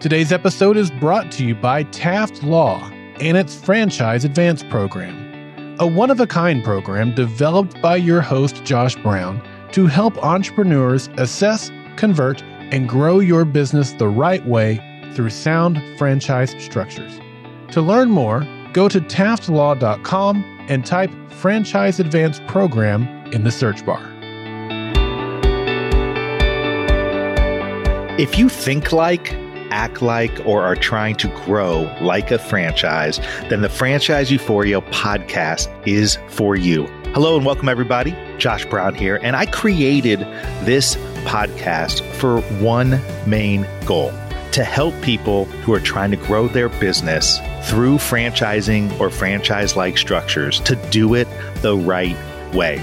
Today's episode is brought to you by Taft Law and its Franchise Advance program, a one of a kind program developed by your host, Josh Brown, to help entrepreneurs assess, convert, and grow your business the right way through sound franchise structures. To learn more, go to taftlaw.com and type Franchise Advance Program in the search bar. If you think like, act like, or are trying to grow like a franchise, then the Franchise Euphoria podcast is for you. Hello and welcome, everybody. Josh Brown here, and I created this podcast for one main goal to help people who are trying to grow their business through franchising or franchise like structures to do it the right way.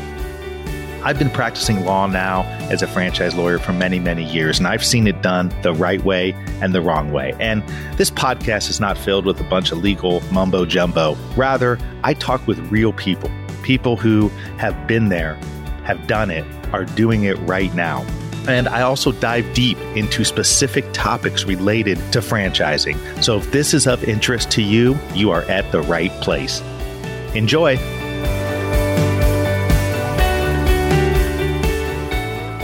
I've been practicing law now as a franchise lawyer for many, many years, and I've seen it done the right way and the wrong way. And this podcast is not filled with a bunch of legal mumbo jumbo. Rather, I talk with real people, people who have been there, have done it, are doing it right now. And I also dive deep into specific topics related to franchising. So if this is of interest to you, you are at the right place. Enjoy.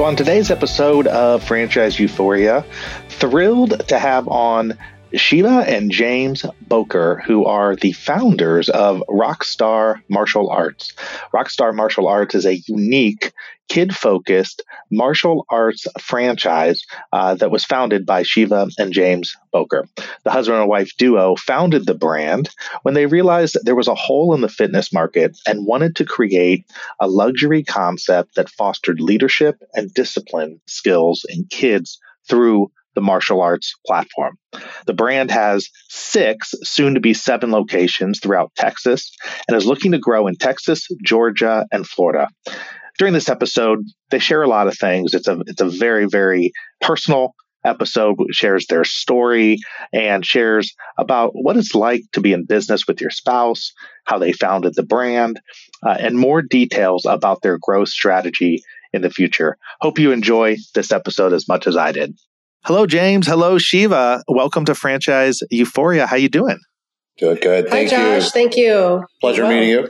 So, on today's episode of Franchise Euphoria, thrilled to have on Shiva and James Boecker, who are the founders of Rockstar Martial Arts. Rockstar Martial Arts is a unique, kid focused martial arts franchise uh, that was founded by Shiva and James Boecker. The husband and wife duo founded the brand when they realized there was a hole in the fitness market and wanted to create a luxury concept that fostered leadership and discipline skills in kids through the martial arts platform. The brand has six, soon to be seven locations throughout Texas and is looking to grow in Texas, Georgia, and Florida. During this episode, they share a lot of things. It's a it's a very very personal episode shares their story and shares about what it's like to be in business with your spouse, how they founded the brand, uh, and more details about their growth strategy in the future. Hope you enjoy this episode as much as I did. Hello, James. Hello, Shiva. Welcome to Franchise Euphoria. How you doing? Doing good. Thank Hi, Josh. You. Thank you. Pleasure meeting you.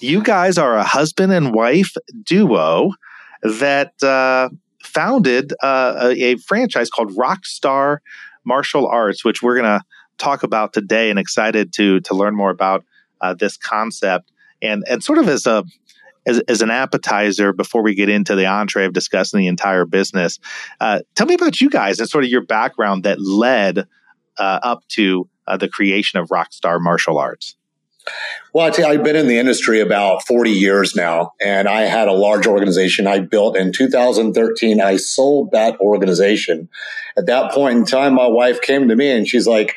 You guys are a husband and wife duo that uh, founded uh, a, a, franchise called Rockstar Martial Arts, which we're going to talk about today, and excited to to learn more about uh, this concept and and sort of as a as, as an appetizer before we get into the entree of discussing the entire business. Uh, tell me about you guys and sort of your background that led uh, up to uh, the creation of Rockstar Martial Arts. Well, I I've been in the industry about 40 years now, and I had a large organization I built in 2013. I sold that organization. At that point in time, my wife came to me and she's like,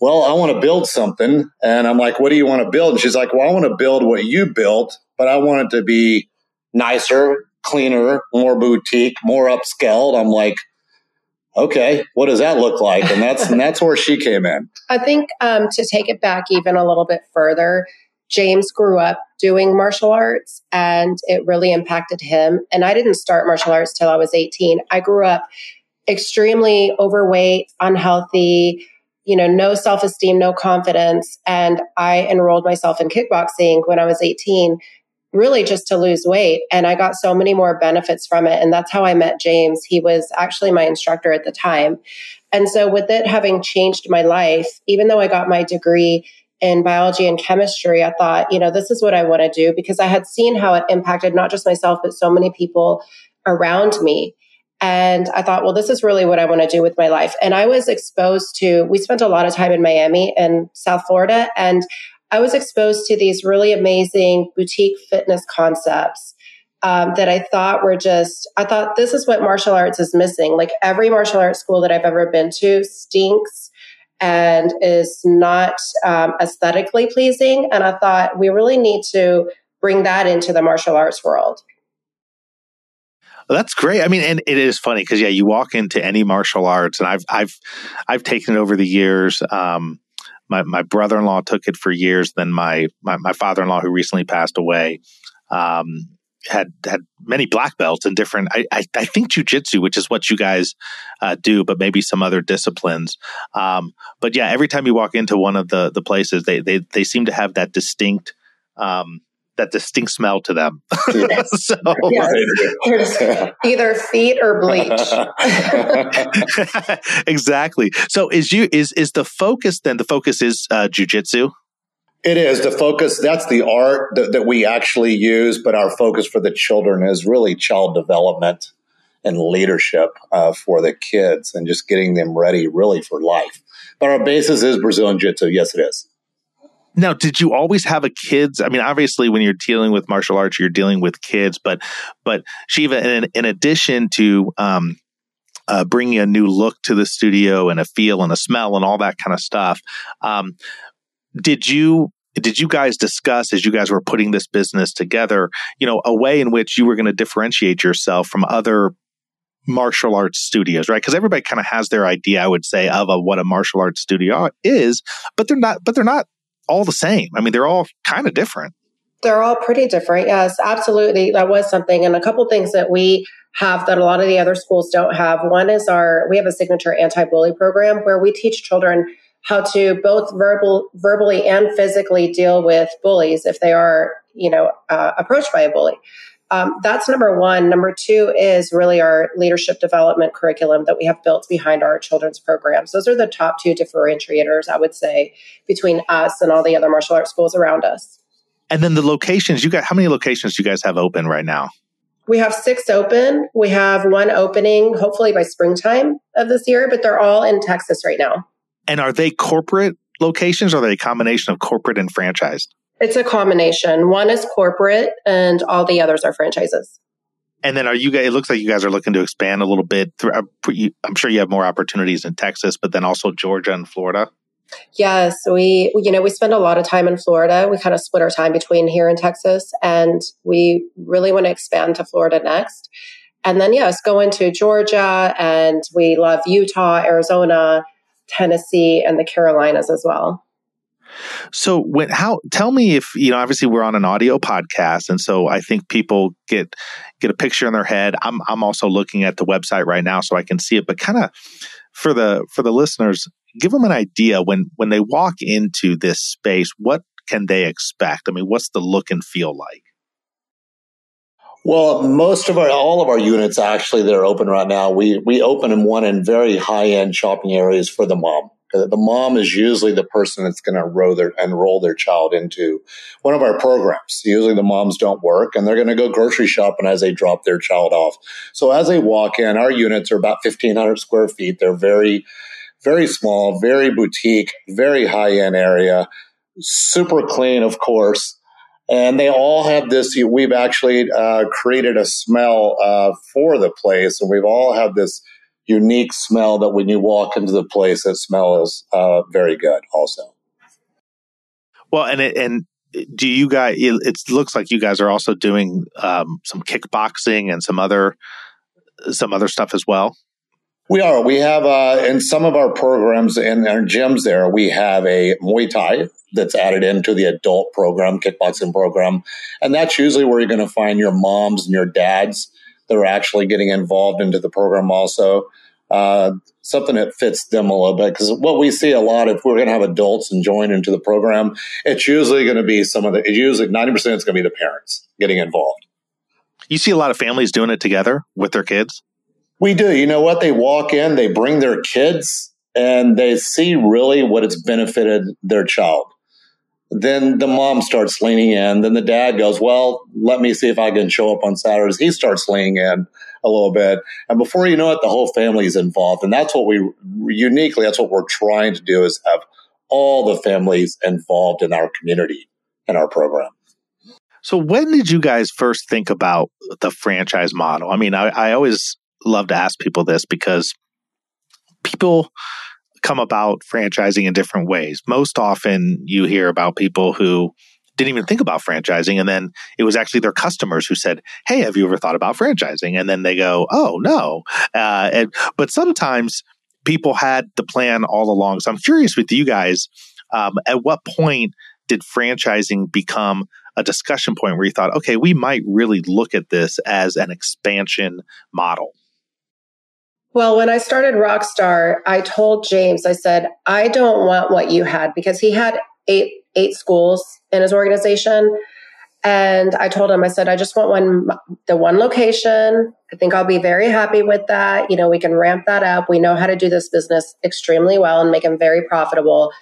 well, I want to build something. And I'm like, what do you want to build? And she's like, well, I want to build what you built, but I want it to be nicer, cleaner, more boutique, more upscaled. I'm like, okay, what does that look like? And that's and that's where she came in. I think um, to take it back even a little bit further, James grew up doing martial arts, and it really impacted him. And I didn't start martial arts till I was 18. I grew up extremely overweight, unhealthy you know, no self esteem, no confidence. And I enrolled myself in kickboxing when I was 18, really just to lose weight. And I got so many more benefits from it. And that's how I met James. He was actually my instructor at the time. And so, with it having changed my life, even though I got my degree in biology and chemistry, I thought, you know, this is what I want to do because I had seen how it impacted not just myself, but so many people around me. And I thought, well, this is really what I want to do with my life. And I was exposed to, we spent a lot of time in Miami and South Florida, and I was exposed to these really amazing boutique fitness concepts um, that I thought were just, I thought this is what martial arts is missing. Like every martial arts school that I've ever been to stinks and is not um, aesthetically pleasing. And I thought we really need to bring that into the martial arts world. Well, that's great. I mean, and it is funny because yeah, you walk into any martial arts, and I've I've I've taken it over the years. Um, my my brother in law took it for years. Then my my, my father in law, who recently passed away, um, had had many black belts in different. I I, I think jujitsu, which is what you guys uh, do, but maybe some other disciplines. Um, but yeah, every time you walk into one of the the places, they they they seem to have that distinct. Um, that distinct smell to them. so, yes. either feet or bleach. exactly. So is you is is the focus then? The focus is uh, jujitsu. It is the focus. That's the art that, that we actually use, but our focus for the children is really child development and leadership uh, for the kids and just getting them ready really for life. But our basis is Brazilian Jiu Jitsu. Yes, it is. Now, did you always have a kids? I mean, obviously, when you're dealing with martial arts, you're dealing with kids, but but Shiva, in, in addition to um, uh, bringing a new look to the studio and a feel and a smell and all that kind of stuff, um, did you did you guys discuss as you guys were putting this business together? You know, a way in which you were going to differentiate yourself from other martial arts studios, right? Because everybody kind of has their idea, I would say, of a, what a martial arts studio is, but they're not. But they're not all the same. I mean, they're all kind of different. They're all pretty different. Yes, absolutely. That was something. And a couple things that we have that a lot of the other schools don't have. One is our, we have a signature anti bully program where we teach children how to both verbal, verbally and physically deal with bullies if they are, you know, uh, approached by a bully. Um, that's number one. Number two is really our leadership development curriculum that we have built behind our children's programs. Those are the top two differentiators, I would say, between us and all the other martial arts schools around us. And then the locations you got, how many locations do you guys have open right now? We have six open. We have one opening hopefully by springtime of this year, but they're all in Texas right now. And are they corporate locations or are they a combination of corporate and franchised? It's a combination. One is corporate and all the others are franchises. And then are you guys, it looks like you guys are looking to expand a little bit. Uh, I'm sure you have more opportunities in Texas, but then also Georgia and Florida. Yes, we you know we spend a lot of time in Florida. We kind of split our time between here and Texas, and we really want to expand to Florida next. And then yes, go into Georgia, and we love Utah, Arizona, Tennessee, and the Carolinas as well. So when how tell me if you know obviously we're on an audio podcast and so I think people get get a picture in their head. I'm I'm also looking at the website right now so I can see it but kind of for the for the listeners give them an idea when when they walk into this space what can they expect? I mean what's the look and feel like? Well, most of our, all of our units actually that are open right now, we, we open in one in very high end shopping areas for the mom. The mom is usually the person that's going to their, enroll their child into one of our programs. Usually the moms don't work and they're going to go grocery shopping as they drop their child off. So as they walk in, our units are about 1500 square feet. They're very, very small, very boutique, very high end area, super clean, of course and they all have this. We've actually uh, created a smell uh, for the place, and we've all have this unique smell that when you walk into the place, that smell is uh, very good. Also, well, and it, and do you guys? It, looks like you guys are also doing um, some kickboxing and some other some other stuff as well. We are. We have uh, in some of our programs in our gyms. There, we have a Muay Thai that's added into the adult program, kickboxing program. And that's usually where you're going to find your moms and your dads that are actually getting involved into the program also. Uh, something that fits them a little bit because what we see a lot if we're going to have adults and join into the program, it's usually going to be some of the, it's usually 90% is going to be the parents getting involved. You see a lot of families doing it together with their kids? We do. You know what? They walk in, they bring their kids, and they see really what it's benefited their child. Then the mom starts leaning in. Then the dad goes, Well, let me see if I can show up on Saturdays. He starts leaning in a little bit. And before you know it, the whole family is involved. And that's what we uniquely, that's what we're trying to do is have all the families involved in our community and our program. So when did you guys first think about the franchise model? I mean, I, I always love to ask people this because people come about franchising in different ways. Most often you hear about people who didn't even think about franchising. And then it was actually their customers who said, Hey, have you ever thought about franchising? And then they go, Oh, no. Uh, and, but sometimes people had the plan all along. So I'm curious with you guys, um, at what point did franchising become a discussion point where you thought, okay, we might really look at this as an expansion model? Well, when I started Rockstar, I told James, I said, I don't want what you had because he had eight eight schools in his organization. And I told him, I said, I just want one, the one location. I think I'll be very happy with that. You know, we can ramp that up. We know how to do this business extremely well and make them very profitable.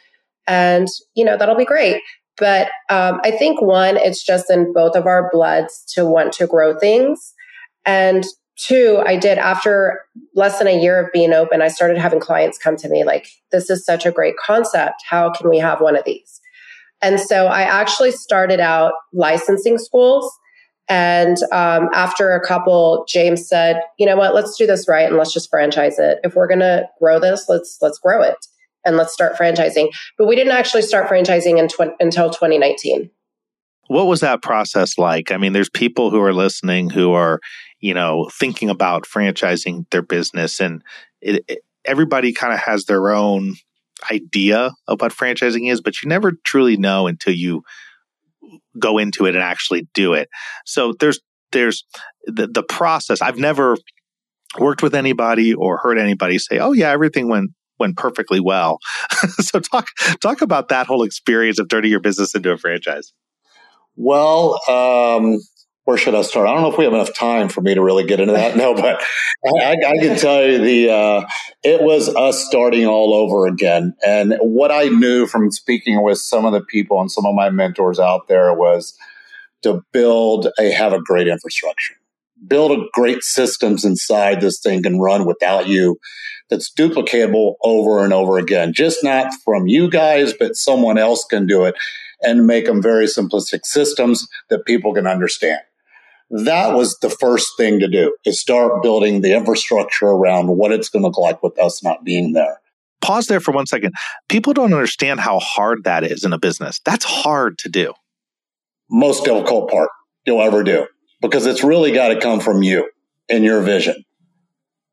And, you know, that'll be great. But um, I think one, it's just in both of our bloods to want to grow things. And two, I did after less than a year of being open, I started having clients come to me like, this is such a great concept. How can we have one of these? And so I actually started out licensing schools. And um, after a couple, James said, "You know what? Let's do this right, and let's just franchise it. If we're going to grow this, let's let's grow it, and let's start franchising." But we didn't actually start franchising in tw- until 2019. What was that process like? I mean, there's people who are listening who are, you know, thinking about franchising their business, and it, it, everybody kind of has their own idea of what franchising is, but you never truly know until you go into it and actually do it. So there's there's the, the process. I've never worked with anybody or heard anybody say, "Oh yeah, everything went went perfectly well." so talk talk about that whole experience of turning your business into a franchise. Well, um, where should I start? I don't know if we have enough time for me to really get into that. No, but I, I can tell you the uh, it was us starting all over again. And what I knew from speaking with some of the people and some of my mentors out there was to build a have a great infrastructure, build a great systems inside this thing can run without you. That's duplicatable over and over again, just not from you guys, but someone else can do it and make them very simplistic systems that people can understand. That was the first thing to do is start building the infrastructure around what it's going to look like with us not being there. Pause there for one second. People don't understand how hard that is in a business. That's hard to do. Most difficult part you'll ever do because it's really got to come from you and your vision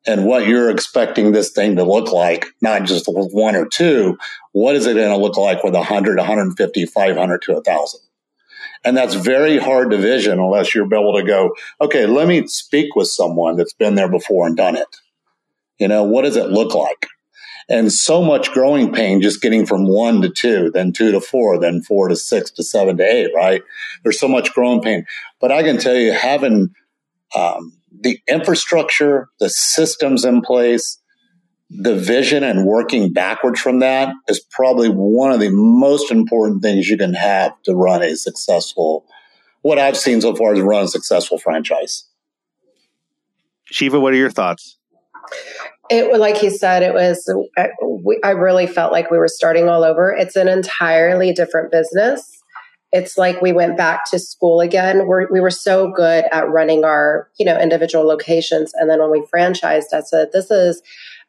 and what you're expecting this thing to look like, not just one or two. What is it going to look like with 100, 150, 500 to 1,000? And that's very hard to vision unless you're able to go, okay, let me speak with someone that's been there before and done it. You know, what does it look like? And so much growing pain just getting from one to two, then two to four, then four to six to seven to eight, right? There's so much growing pain. But I can tell you, having um, the infrastructure, the systems in place, the vision and working backwards from that is probably one of the most important things you can have to run a successful, what I've seen so far is run a successful franchise. Shiva, what are your thoughts? It like he said, it was. I really felt like we were starting all over. It's an entirely different business. It's like we went back to school again. We're, we were so good at running our, you know, individual locations, and then when we franchised, I said, "This is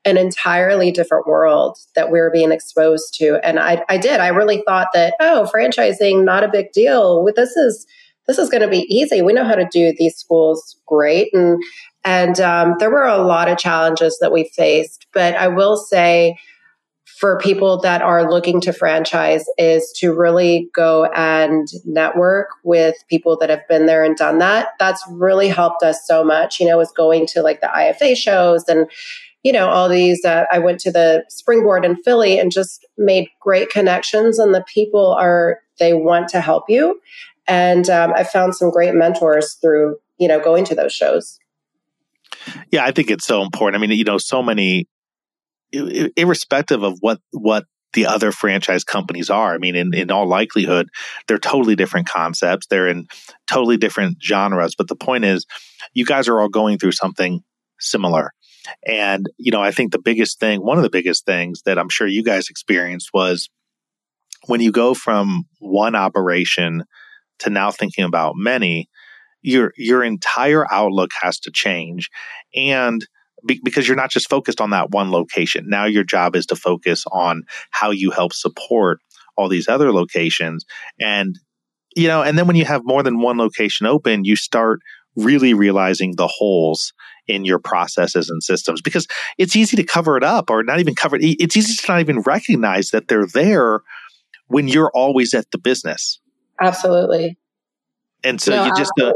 an entirely different world that we are being exposed to. And I, I did. I really thought that, oh, franchising, not a big deal. This is this is going to be easy. We know how to do these schools great. And and um, there were a lot of challenges that we faced. But I will say, for people that are looking to franchise, is to really go and network with people that have been there and done that. That's really helped us so much. You know, was going to like the IFA shows and you know, all these, uh, I went to the springboard in Philly and just made great connections, and the people are, they want to help you. And um, I found some great mentors through, you know, going to those shows. Yeah, I think it's so important. I mean, you know, so many, irrespective of what, what the other franchise companies are. I mean, in, in all likelihood, they're totally different concepts. They're in totally different genres. But the point is, you guys are all going through something similar. And, you know, I think the biggest thing, one of the biggest things that I'm sure you guys experienced was when you go from one operation to now thinking about many, your your entire outlook has to change and be, because you're not just focused on that one location. Now your job is to focus on how you help support all these other locations and you know, and then when you have more than one location open, you start really realizing the holes in your processes and systems because it's easy to cover it up or not even cover it. It's easy to not even recognize that they're there when you're always at the business. Absolutely. And so no, you just, uh,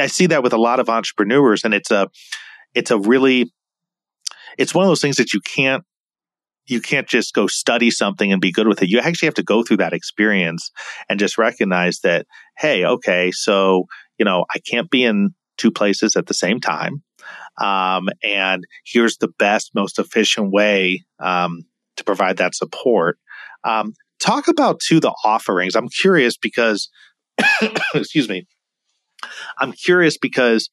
I see that with a lot of entrepreneurs, and it's a, it's a really, it's one of those things that you can't, you can't just go study something and be good with it. You actually have to go through that experience and just recognize that, hey, okay, so you know, I can't be in two places at the same time. Um, and here's the best, most efficient way um, to provide that support. Um, talk about to the offerings. I'm curious because, excuse me, I'm curious because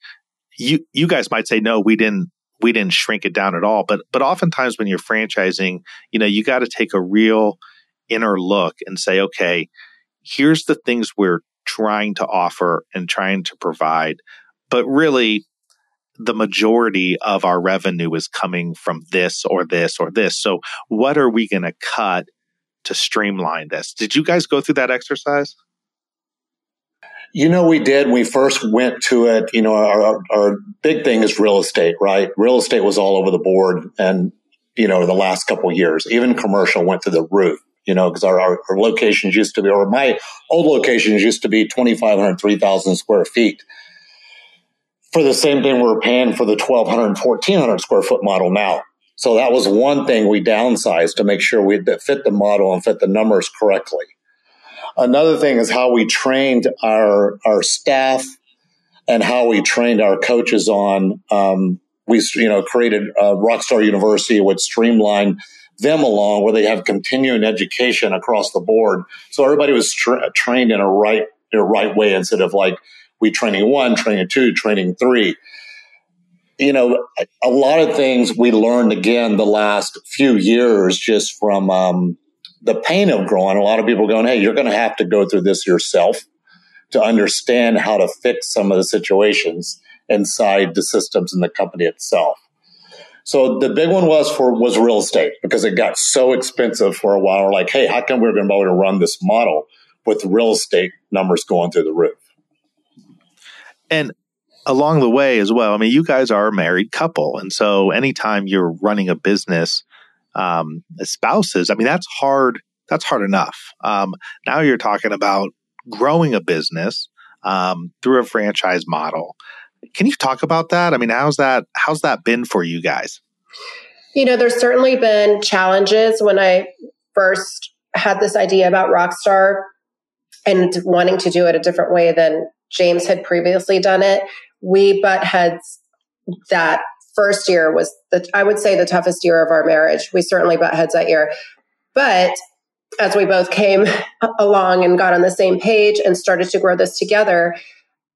you you guys might say no, we didn't we didn't shrink it down at all. But but oftentimes when you're franchising, you know, you got to take a real inner look and say, okay, here's the things we're trying to offer and trying to provide. But really, the majority of our revenue is coming from this or this or this. So, what are we going to cut to streamline this? Did you guys go through that exercise? You know, we did. We first went to it. You know, our, our big thing is real estate, right? Real estate was all over the board. And, you know, the last couple years, even commercial went to the roof, you know, because our, our, our locations used to be, or my old locations used to be 2,500, 3,000 square feet for the same thing we're paying for the 1200 1400 square foot model now. So that was one thing we downsized to make sure we fit the model and fit the numbers correctly. Another thing is how we trained our our staff and how we trained our coaches on. Um, we you know created uh, Rockstar University, which streamlined them along where they have continuing education across the board. So everybody was tra- trained in a right in a right way instead of like we training one, training two, training three. You know, a lot of things we learned again the last few years just from um, the pain of growing. A lot of people going, "Hey, you're going to have to go through this yourself to understand how to fix some of the situations inside the systems in the company itself." So the big one was for was real estate because it got so expensive for a while. We're like, hey, how come we're going to be able to run this model with real estate numbers going through the roof? And along the way as well, I mean, you guys are a married couple. And so anytime you're running a business um, spouses, I mean, that's hard. That's hard enough. Um, now you're talking about growing a business um, through a franchise model. Can you talk about that? I mean, how's that? How's that been for you guys? You know, there's certainly been challenges when I first had this idea about Rockstar and wanting to do it a different way than James had previously done it. We butt heads that first year was the, I would say the toughest year of our marriage. We certainly butt heads that year. But as we both came along and got on the same page and started to grow this together,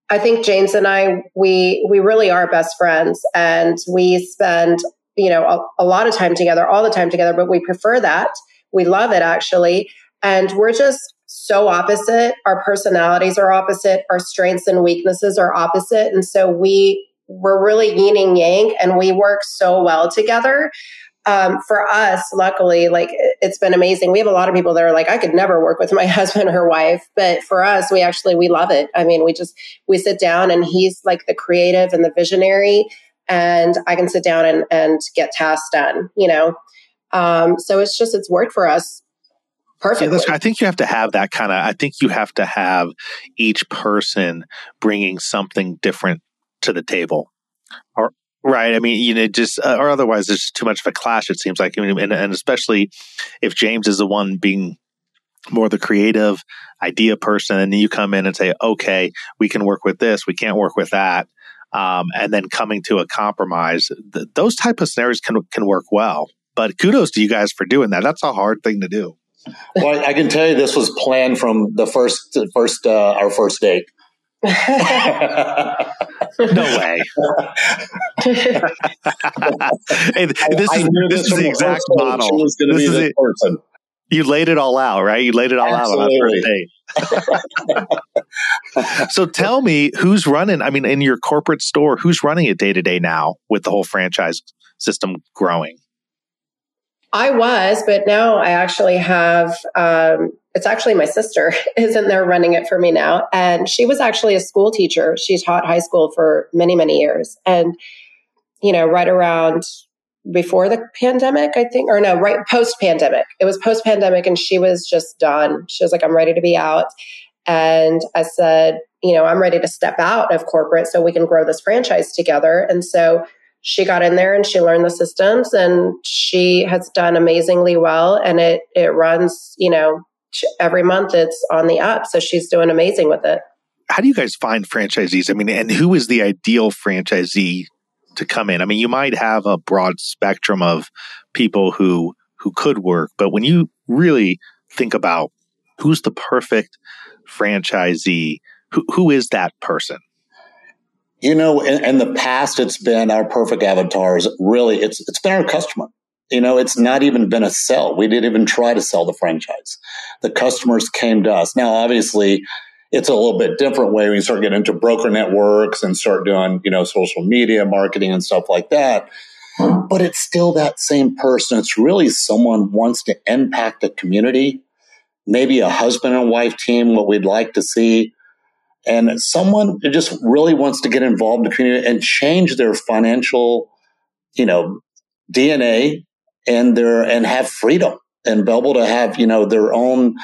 I think James and I, we, we really are best friends and we spend, you know, a, a lot of time together, all the time together, but we prefer that. We love it actually. And we're just so opposite. Our personalities are opposite. Our strengths and weaknesses are opposite. And so we, we're really yin and yang and we work so well together. Um, for us, luckily, like it's been amazing. We have a lot of people that are like, I could never work with my husband or wife, but for us, we actually we love it. I mean, we just we sit down and he's like the creative and the visionary, and I can sit down and and get tasks done. You know, um, so it's just it's worked for us Perfect. Yeah, I think you have to have that kind of, I think you have to have each person bringing something different to the table. Or, right. I mean, you know, just, uh, or otherwise there's too much of a clash, it seems like. I mean, and, and especially if James is the one being more the creative idea person, and you come in and say, okay, we can work with this, we can't work with that. Um, and then coming to a compromise, th- those type of scenarios can, can work well. But kudos to you guys for doing that. That's a hard thing to do. Well, I can tell you this was planned from the first first uh, our first date. No way. hey, this is this is the exact model. This is it. Person. You laid it all out, right? You laid it all Absolutely. out on that first date. so tell me who's running, I mean, in your corporate store, who's running it day to day now with the whole franchise system growing? I was, but now I actually have. Um, it's actually my sister is in there running it for me now, and she was actually a school teacher. She taught high school for many many years, and you know, right around before the pandemic, I think, or no, right post pandemic. It was post pandemic, and she was just done. She was like, I'm ready to be out. And I said, you know, I'm ready to step out of corporate so we can grow this franchise together. And so she got in there and she learned the systems and she has done amazingly well. And it, it runs, you know, every month it's on the up. So she's doing amazing with it. How do you guys find franchisees? I mean, and who is the ideal franchisee to come in? I mean, you might have a broad spectrum of people who who could work, but when you really think about who's the perfect franchisee, who, who is that person? You know, in, in, the past, it's been our perfect avatars. Really, it's it's been our customer. You know, it's not even been a sell. We didn't even try to sell the franchise. The customers came to us. Now, obviously, it's a little bit different way when you start getting into broker networks and start doing, you know, social media marketing and stuff like that. But it's still that same person. It's really someone wants to impact the community, maybe a husband and wife team, what we'd like to see and someone just really wants to get involved in the community and change their financial, you know, DNA and their and have freedom and be able to have you know their own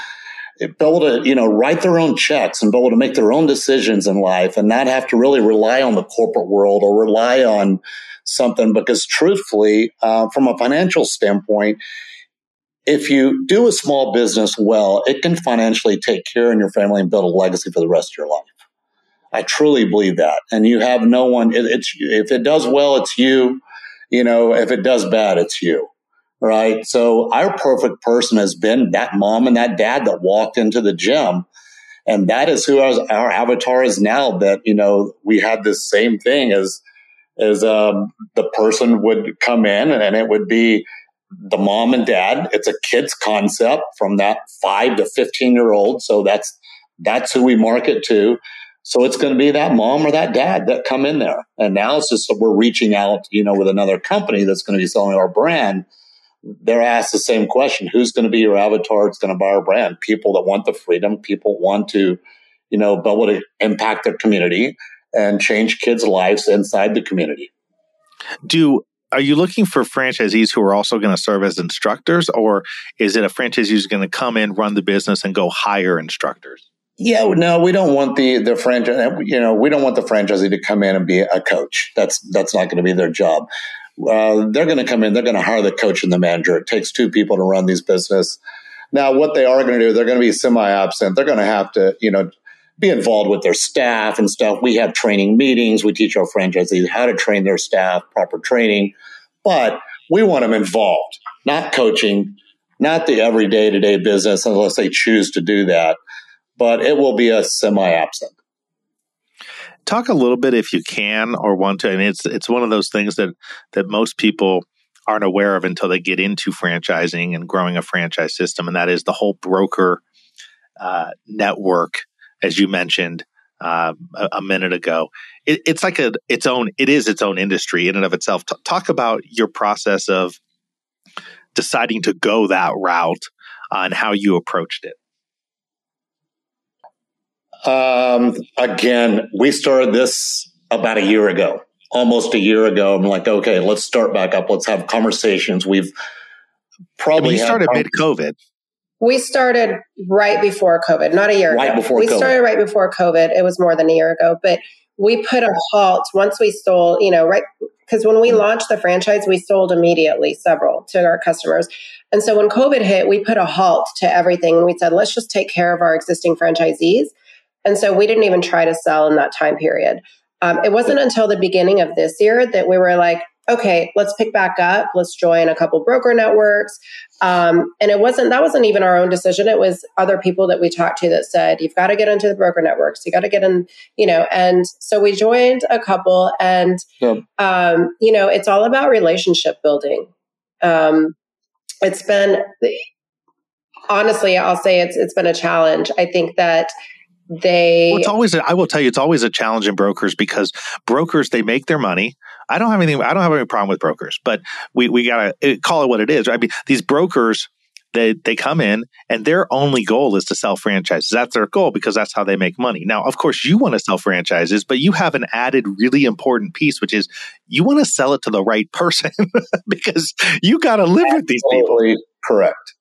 be able to you know write their own checks and be able to make their own decisions in life and not have to really rely on the corporate world or rely on something because truthfully uh, from a financial standpoint if you do a small business well, it can financially take care of your family and build a legacy for the rest of your life. I truly believe that. And you have no one, it, it's, if it does well, it's you. You know, if it does bad, it's you. Right. So our perfect person has been that mom and that dad that walked into the gym. And that is who our, our avatar is now that, you know, we had this same thing as, as um, the person would come in and it would be the mom and dad. It's a kid's concept from that five to 15 year old. So that's, that's who we market to. So it's going to be that mom or that dad that come in there. And now it's just we're reaching out, you know, with another company that's going to be selling our brand. They're asked the same question: Who's going to be your avatar? It's going to buy our brand. People that want the freedom. People want to, you know, be able to impact their community and change kids' lives inside the community. Do are you looking for franchisees who are also going to serve as instructors, or is it a franchisee who's going to come in, run the business, and go hire instructors? Yeah, no, we don't want the the franchise. You know, we don't want the franchisee to come in and be a coach. That's that's not going to be their job. Uh, they're going to come in. They're going to hire the coach and the manager. It takes two people to run these business. Now, what they are going to do, they're going to be semi-absent. They're going to have to, you know, be involved with their staff and stuff. We have training meetings. We teach our franchisees how to train their staff, proper training, but we want them involved, not coaching, not the everyday to day business unless they choose to do that. But it will be a semi absent. Talk a little bit, if you can or want to. I mean, it's it's one of those things that that most people aren't aware of until they get into franchising and growing a franchise system, and that is the whole broker uh, network as you mentioned uh, a, a, minute ago. It, it's like a its own. It is its own industry in and of itself. T- talk about your process of deciding to go that route uh, and how you approached it. Um, again, we started this about a year ago, almost a year ago. I'm like, okay, let's start back up. Let's have conversations. We've probably I mean, started mid COVID. We started right before COVID, not a year right ago. Before we COVID. started right before COVID. It was more than a year ago, but we put a halt once we sold, you know, right because when we launched the franchise, we sold immediately several to our customers. And so when COVID hit, we put a halt to everything and we said, let's just take care of our existing franchisees. And so we didn't even try to sell in that time period. Um, it wasn't until the beginning of this year that we were like, okay, let's pick back up. Let's join a couple broker networks. Um, and it wasn't, that wasn't even our own decision. It was other people that we talked to that said, you've got to get into the broker networks. You got to get in, you know, and so we joined a couple and, um, you know, it's all about relationship building. Um, it's been, honestly, I'll say it's, it's been a challenge. I think that, they well, it's always a, I will tell you it's always a challenge in brokers because brokers they make their money i don't have anything i don't have any problem with brokers but we we gotta eh, call it what it is i mean these brokers they they come in and their only goal is to sell franchises. That's their goal because that's how they make money. Now, of course, you want to sell franchises, but you have an added really important piece, which is you want to sell it to the right person because you got to live with these people. Correct.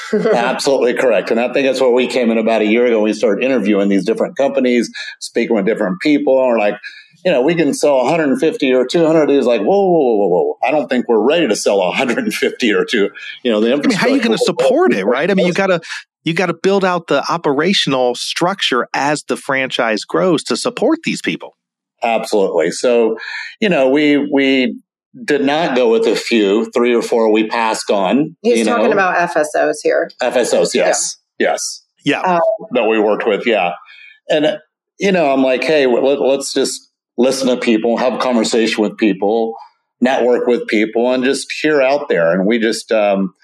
Absolutely correct. And I think that's where we came in about a year ago. We started interviewing these different companies, speaking with different people, we're like, you know, we can sell 150 or 200. He's like, whoa, whoa, whoa, whoa. I don't think we're ready to sell 150 or two. You know, the I mean, how are you going to support it, right? I mean, you got to you got to build out the operational structure as the franchise grows to support these people. Absolutely. So, you know, we we did not go with a few, three or four we passed on. He's talking know. about FSOs here. FSOs, yes. Yeah. Yes. Yeah. Um, that we worked with, yeah. And, you know, I'm like, hey, let, let's just listen to people, have a conversation with people, network with people, and just hear out there. And we just, um,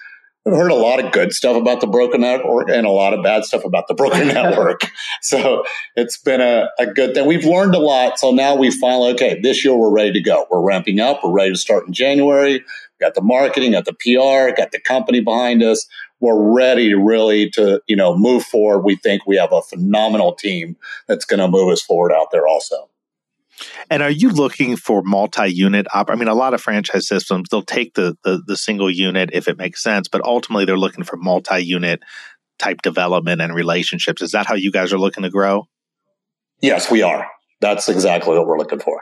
I've heard a lot of good stuff about the broker network and a lot of bad stuff about the broker network. So it's been a, a, good thing. We've learned a lot. So now we finally, okay, this year we're ready to go. We're ramping up. We're ready to start in January. We got the marketing, got the PR, got the company behind us. We're ready to really to, you know, move forward. We think we have a phenomenal team that's going to move us forward out there also. And are you looking for multi-unit? Op- I mean, a lot of franchise systems they'll take the, the the single unit if it makes sense, but ultimately they're looking for multi-unit type development and relationships. Is that how you guys are looking to grow? Yes, we are. That's exactly what we're looking for.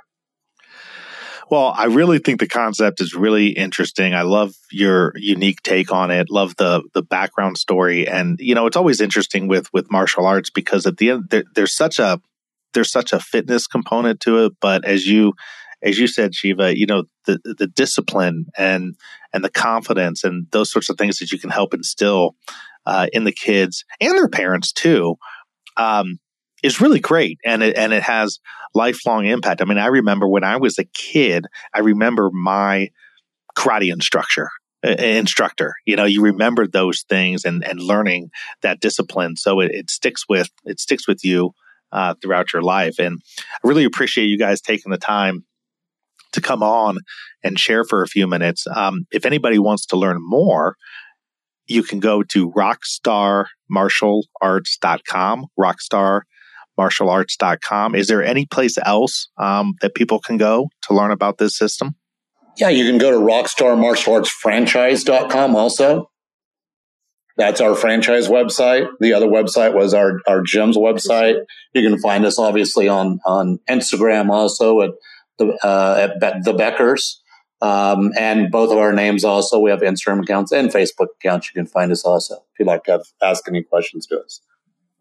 Well, I really think the concept is really interesting. I love your unique take on it. Love the the background story, and you know, it's always interesting with with martial arts because at the end there, there's such a there's such a fitness component to it, but as you as you said, Shiva, you know the the discipline and and the confidence and those sorts of things that you can help instill uh, in the kids and their parents too um, is really great, and it and it has lifelong impact. I mean, I remember when I was a kid, I remember my karate instructor instructor. You know you remember those things and and learning that discipline. So it, it sticks with it sticks with you uh, throughout your life. And I really appreciate you guys taking the time to come on and share for a few minutes. Um, if anybody wants to learn more, you can go to rockstarmartialarts.com, rockstarmartialarts.com. Is there any place else um, that people can go to learn about this system? Yeah, you can go to rockstarmartialartsfranchise.com also. That's our franchise website. The other website was our, our gym's website. You can find us obviously on, on Instagram also at the, uh, at Be- the Beckers. Um, and both of our names also, we have Instagram accounts and Facebook accounts. You can find us also if you'd like to have, ask any questions to us.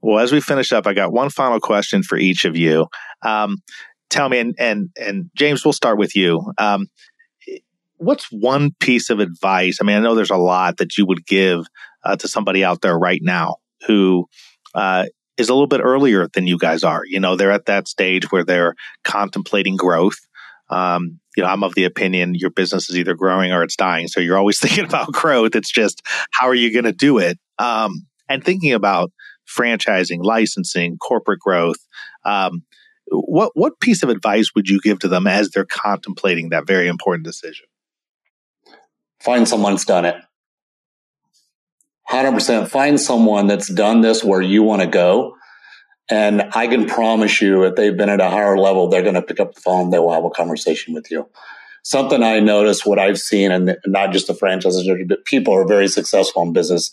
Well, as we finish up, I got one final question for each of you. Um, tell me, and, and, and James, we'll start with you. Um, what's one piece of advice? I mean, I know there's a lot that you would give uh, to somebody out there right now who uh, is a little bit earlier than you guys are. You know, they're at that stage where they're contemplating growth. Um, you know, I'm of the opinion your business is either growing or it's dying. So you're always thinking about growth. It's just how are you going to do it? Um, and thinking about franchising, licensing, corporate growth. Um, what what piece of advice would you give to them as they're contemplating that very important decision? Find someone who's done it. 100% find someone that's done this where you want to go. And I can promise you, if they've been at a higher level, they're going to pick up the phone. They will have a conversation with you. Something I noticed, what I've seen, and not just the franchises, but people are very successful in business.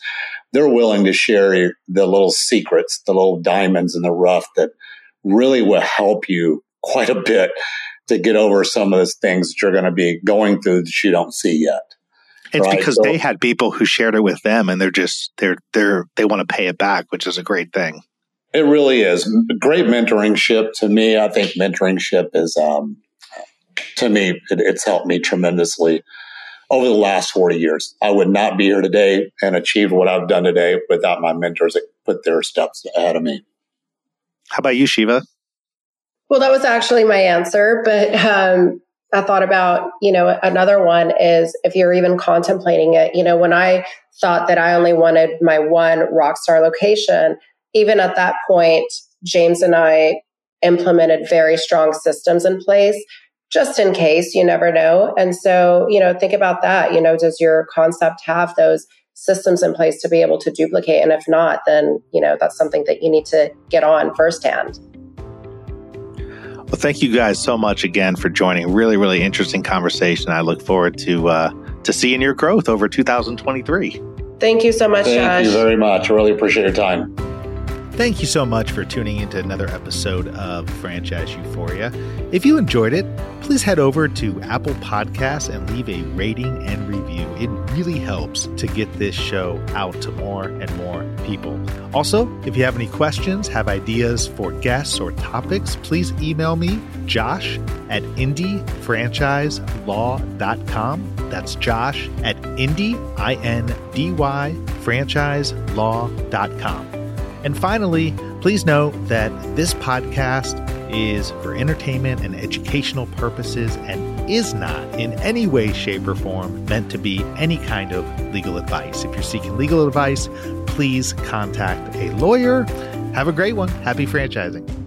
They're willing to share the little secrets, the little diamonds in the rough that really will help you quite a bit to get over some of those things that you're going to be going through that you don't see yet. It's right? because so, they had people who shared it with them, and they're just they're they're they want to pay it back, which is a great thing. It really is great mentoringship to me. I think mentoringship is um, to me it, it's helped me tremendously over the last 40 years. I would not be here today and achieve what I've done today without my mentors that put their steps ahead of me. How about you, Shiva? Well, that was actually my answer, but um, I thought about, you know, another one is if you're even contemplating it, you know, when I thought that I only wanted my one rockstar location, even at that point, James and I implemented very strong systems in place just in case you never know. And so, you know, think about that. You know, does your concept have those systems in place to be able to duplicate. And if not, then, you know, that's something that you need to get on firsthand. Well, thank you guys so much again for joining. Really, really interesting conversation. I look forward to uh, to seeing your growth over 2023. Thank you so much, Thank Josh. you very much. I really appreciate your time. Thank you so much for tuning into another episode of Franchise Euphoria. If you enjoyed it, please head over to Apple Podcasts and leave a rating and review. It really helps to get this show out to more and more people. Also, if you have any questions, have ideas for guests or topics, please email me, josh at indyfranchiselaw.com. That's josh at indy, I-N-D-Y, franchiselaw.com. And finally, please note that this podcast is for entertainment and educational purposes and is not in any way, shape, or form meant to be any kind of legal advice. If you're seeking legal advice, please contact a lawyer. Have a great one. Happy franchising.